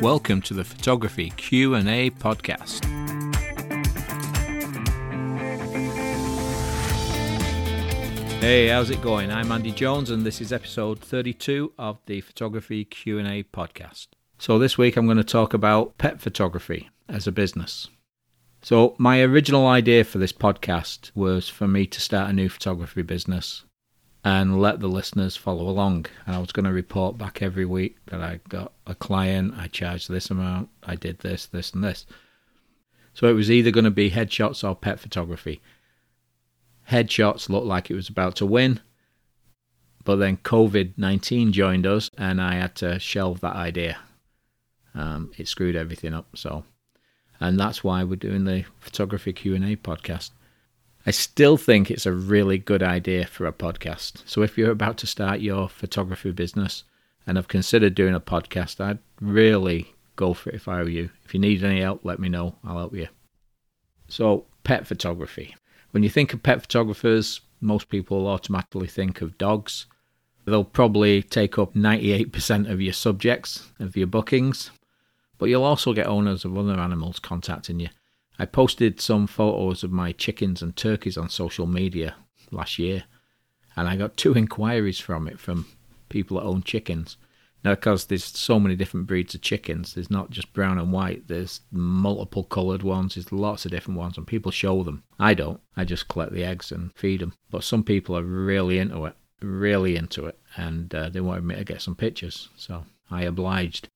Welcome to the Photography Q&A podcast. Hey, how's it going? I'm Andy Jones and this is episode 32 of the Photography Q&A podcast. So this week I'm going to talk about pet photography as a business. So my original idea for this podcast was for me to start a new photography business and let the listeners follow along. And I was going to report back every week that I got a client, I charged this amount, I did this, this, and this. So it was either going to be headshots or pet photography. Headshots looked like it was about to win, but then COVID 19 joined us and I had to shelve that idea. Um, it screwed everything up. So, and that's why we're doing the photography Q&A podcast. I still think it's a really good idea for a podcast. So if you're about to start your photography business and have considered doing a podcast, I'd really go for it if I were you. If you need any help, let me know. I'll help you. So, pet photography. When you think of pet photographers, most people automatically think of dogs. They'll probably take up 98% of your subjects, of your bookings, but you'll also get owners of other animals contacting you. I posted some photos of my chickens and turkeys on social media last year, and I got two inquiries from it from people that own chickens. Now, because there's so many different breeds of chickens, there's not just brown and white, there's multiple coloured ones, there's lots of different ones, and people show them. I don't, I just collect the eggs and feed them. But some people are really into it, really into it, and uh, they wanted me to get some pictures, so I obliged.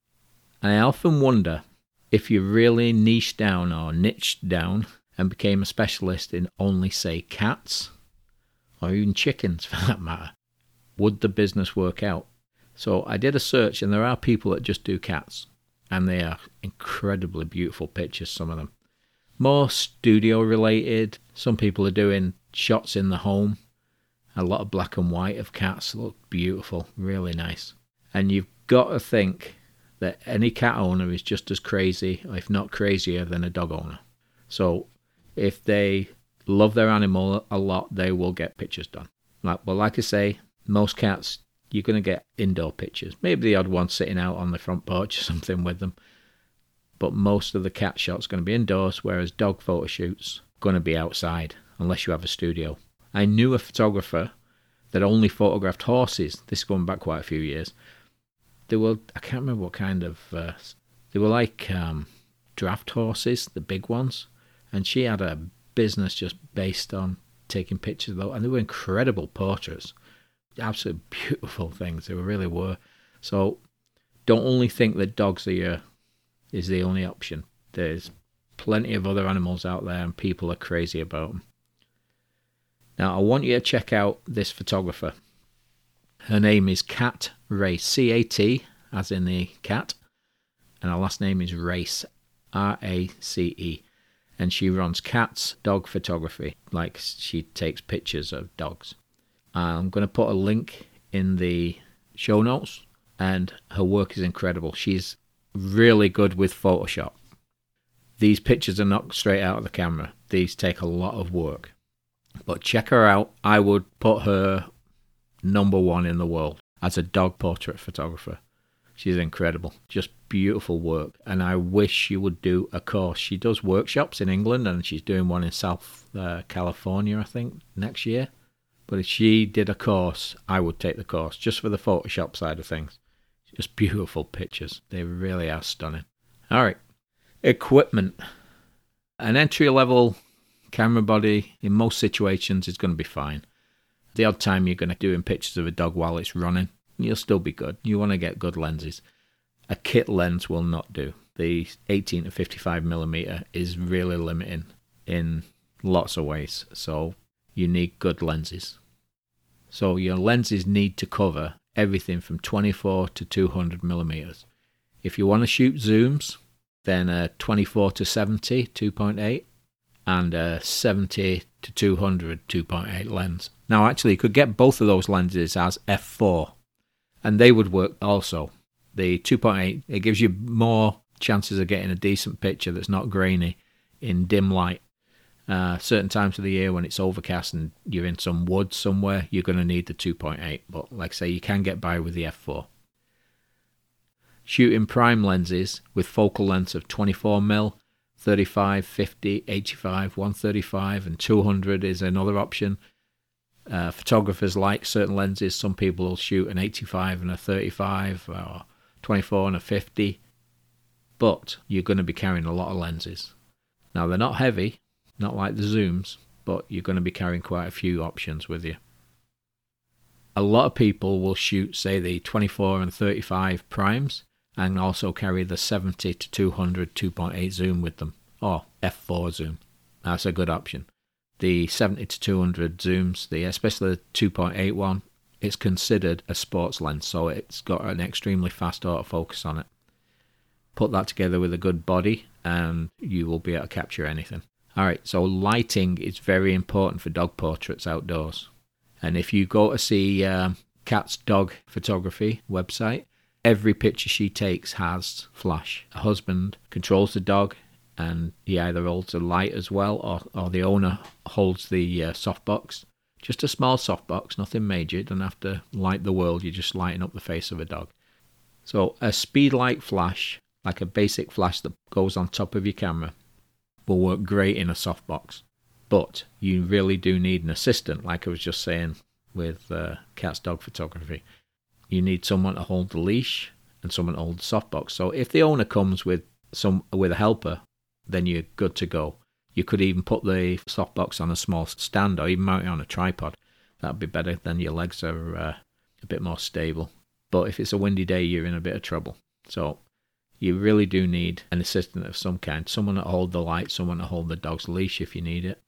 And I often wonder if you really niche down or niched down and became a specialist in only, say, cats, or even chickens for that matter, would the business work out? So I did a search, and there are people that just do cats, and they are incredibly beautiful pictures, some of them. More studio related, some people are doing shots in the home. A lot of black and white of cats look beautiful, really nice. And you've got to think that any cat owner is just as crazy, if not crazier, than a dog owner. So if they love their animal a lot, they will get pictures done. Like well, like I say, most cats you're going to get indoor pictures. Maybe the odd one sitting out on the front porch or something with them. But most of the cat shots going to be indoors, whereas dog photo shoots going to be outside unless you have a studio. I knew a photographer that only photographed horses. This is going back quite a few years they were I can't remember what kind of uh, they were like um, draft horses, the big ones, and she had a business just based on taking pictures of those, and they were incredible portraits, absolutely beautiful things. They really were. So don't only think that dogs are your is the only option. There's plenty of other animals out there, and people are crazy about them. Now, I want you to check out this photographer. Her name is Cat Race, C A T, as in the cat, and her last name is Race, R A C E. And she runs cats dog photography, like she takes pictures of dogs. I'm going to put a link in the show notes, and her work is incredible. She's really good with Photoshop. These pictures are not straight out of the camera, these take a lot of work. But check her out. I would put her number one in the world as a dog portrait photographer. She's incredible, just beautiful work. And I wish she would do a course. She does workshops in England and she's doing one in South uh, California, I think, next year. But if she did a course, I would take the course just for the Photoshop side of things. Just beautiful pictures. They really are stunning. All right. Equipment. An entry level camera body in most situations is going to be fine. The odd time you're going to do in pictures of a dog while it's running, you'll still be good. You want to get good lenses. A kit lens will not do. The 18 to 55 millimeter is really limiting in lots of ways. So you need good lenses. So your lenses need to cover everything from 24 to 200 millimeters. If you want to shoot zooms, then a 24 to 70 2.8 and a 70 to 200 2.8 lens. Now, actually, you could get both of those lenses as f4, and they would work also. The 2.8 it gives you more chances of getting a decent picture that's not grainy in dim light. Uh, certain times of the year when it's overcast and you're in some woods somewhere, you're going to need the 2.8. But like I say, you can get by with the f4. Shooting prime lenses with focal lengths of 24mm, 35, 50, 85, 135, and 200 is another option. Uh, photographers like certain lenses. Some people will shoot an 85 and a 35, or 24 and a 50. But you're going to be carrying a lot of lenses. Now, they're not heavy, not like the zooms, but you're going to be carrying quite a few options with you. A lot of people will shoot, say, the 24 and 35 primes and also carry the 70 to 200 2.8 zoom with them, or f4 zoom. That's a good option. The 70 to 200 zooms, the especially the 2.8 one, it's considered a sports lens, so it's got an extremely fast autofocus on it. Put that together with a good body, and you will be able to capture anything. All right, so lighting is very important for dog portraits outdoors. And if you go to see um, Cat's dog photography website, every picture she takes has flash. A husband controls the dog, and he either holds the light as well, or, or the owner holds the uh, softbox. Just a small softbox, nothing major. You don't have to light the world, you're just lighting up the face of a dog. So, a speed light flash, like a basic flash that goes on top of your camera, will work great in a softbox. But you really do need an assistant, like I was just saying with uh, Cat's dog photography you need someone to hold the leash and someone to hold the softbox. So if the owner comes with some with a helper, then you're good to go. You could even put the softbox on a small stand or even mount it on a tripod. That'd be better. Then your legs are uh, a bit more stable. But if it's a windy day, you're in a bit of trouble. So you really do need an assistant of some kind, someone to hold the light, someone to hold the dog's leash if you need it.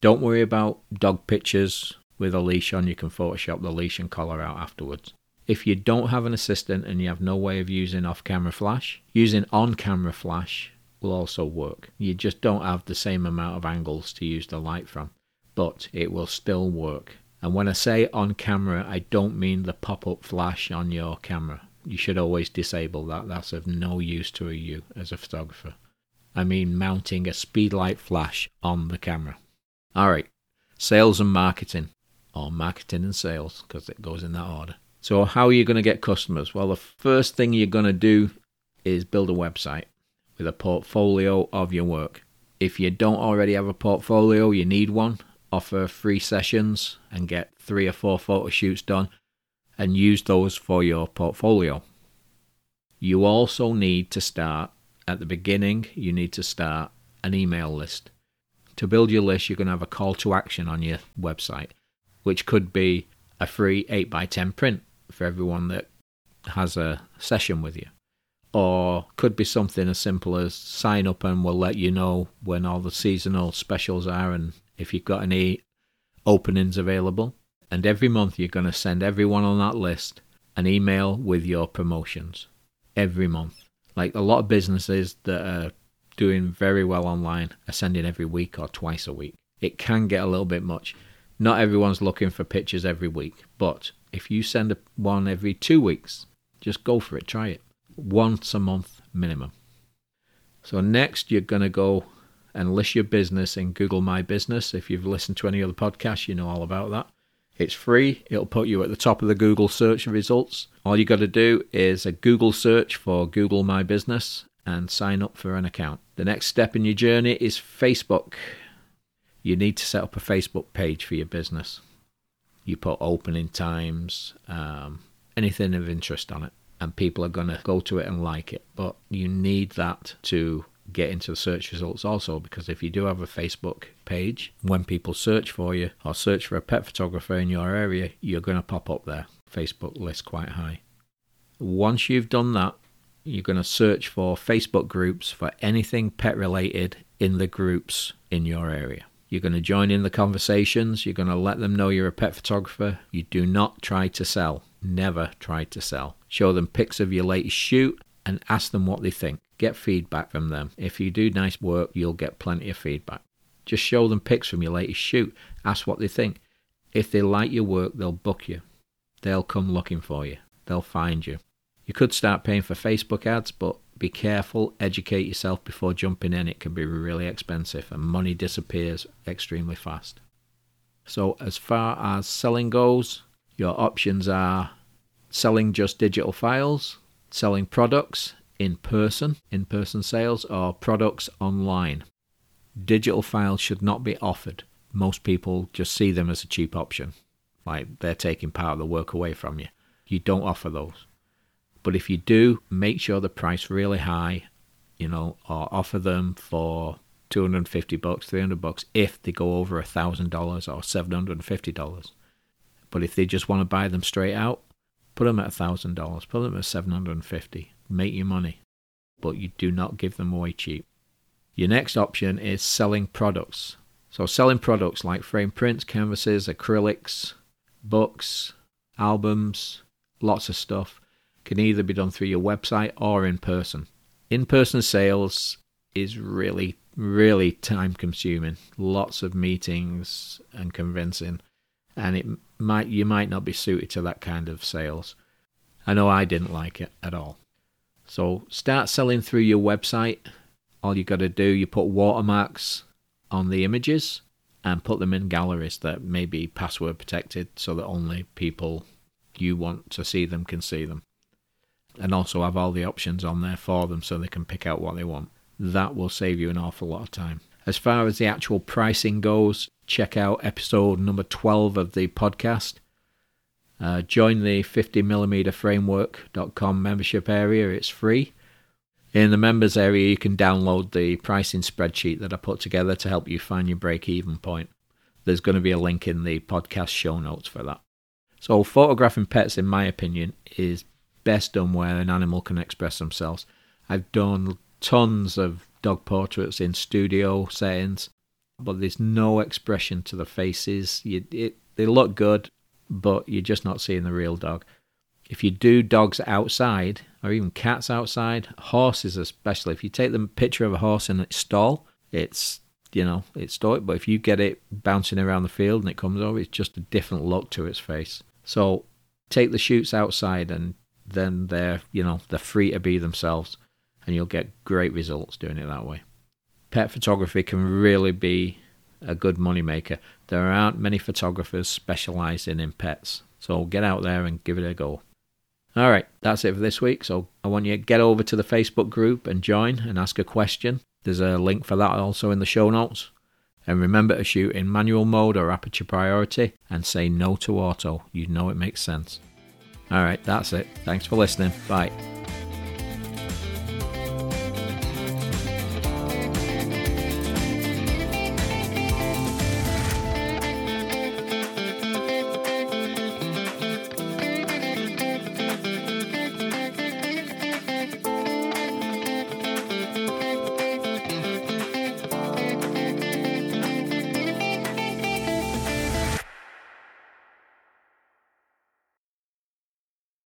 Don't worry about dog pictures with a leash on. You can Photoshop the leash and collar out afterwards. If you don't have an assistant and you have no way of using off camera flash, using on camera flash will also work. You just don't have the same amount of angles to use the light from, but it will still work. And when I say on camera, I don't mean the pop up flash on your camera. You should always disable that. That's of no use to you as a photographer. I mean mounting a speedlight flash on the camera. All right, sales and marketing, or marketing and sales, because it goes in that order. So, how are you going to get customers? Well, the first thing you're going to do is build a website with a portfolio of your work. If you don't already have a portfolio, you need one. Offer free sessions and get three or four photo shoots done and use those for your portfolio. You also need to start at the beginning, you need to start an email list. To build your list, you're going to have a call to action on your website, which could be a free 8x10 print for everyone that has a session with you. Or could be something as simple as sign up and we'll let you know when all the seasonal specials are and if you've got any openings available. And every month you're going to send everyone on that list an email with your promotions. Every month. Like a lot of businesses that are doing very well online are sending every week or twice a week. It can get a little bit much. Not everyone's looking for pictures every week, but if you send one every two weeks, just go for it, try it. Once a month minimum. So, next, you're going to go and list your business in Google My Business. If you've listened to any other podcasts, you know all about that. It's free, it'll put you at the top of the Google search results. All you got to do is a Google search for Google My Business and sign up for an account. The next step in your journey is Facebook. You need to set up a Facebook page for your business you put opening times, um, anything of interest on it, and people are going to go to it and like it. But you need that to get into the search results also because if you do have a Facebook page, when people search for you or search for a pet photographer in your area, you're going to pop up there. Facebook list quite high. Once you've done that, you're going to search for Facebook groups for anything pet related in the groups in your area. You're going to join in the conversations. You're going to let them know you're a pet photographer. You do not try to sell. Never try to sell. Show them pics of your latest shoot and ask them what they think. Get feedback from them. If you do nice work, you'll get plenty of feedback. Just show them pics from your latest shoot. Ask what they think. If they like your work, they'll book you. They'll come looking for you. They'll find you. You could start paying for Facebook ads, but be careful, educate yourself before jumping in. It can be really expensive and money disappears extremely fast. So, as far as selling goes, your options are selling just digital files, selling products in person, in person sales, or products online. Digital files should not be offered. Most people just see them as a cheap option, like they're taking part of the work away from you. You don't offer those. But if you do, make sure the price really high, you know, or offer them for 250 bucks, 300 bucks if they go over $1,000 or $750. But if they just want to buy them straight out, put them at $1,000, put them at 750 make your money. But you do not give them away cheap. Your next option is selling products. So selling products like frame prints, canvases, acrylics, books, albums, lots of stuff can either be done through your website or in person. In person sales is really really time consuming. Lots of meetings and convincing, and it might you might not be suited to that kind of sales. I know I didn't like it at all. So start selling through your website. All you got to do, you put watermarks on the images and put them in galleries that may be password protected so that only people you want to see them can see them. And also have all the options on there for them so they can pick out what they want that will save you an awful lot of time. As far as the actual pricing goes, check out episode number 12 of the podcast. Uh, join the 50mmframework.com membership area, it's free. In the members area, you can download the pricing spreadsheet that I put together to help you find your break even point. There's going to be a link in the podcast show notes for that. So, photographing pets, in my opinion, is best done where an animal can express themselves. I've done tons of dog portraits in studio settings, but there's no expression to the faces. You, it, they look good, but you're just not seeing the real dog. If you do dogs outside, or even cats outside, horses especially, if you take the picture of a horse in its stall, it's you know it's stoic. But if you get it bouncing around the field and it comes over, it's just a different look to its face. So take the shoots outside, and then they're you know they're free to be themselves and you'll get great results doing it that way. Pet photography can really be a good money maker. There aren't many photographers specializing in pets, so get out there and give it a go. All right, that's it for this week. So I want you to get over to the Facebook group and join and ask a question. There's a link for that also in the show notes. And remember to shoot in manual mode or aperture priority and say no to auto. You know it makes sense. All right, that's it. Thanks for listening. Bye.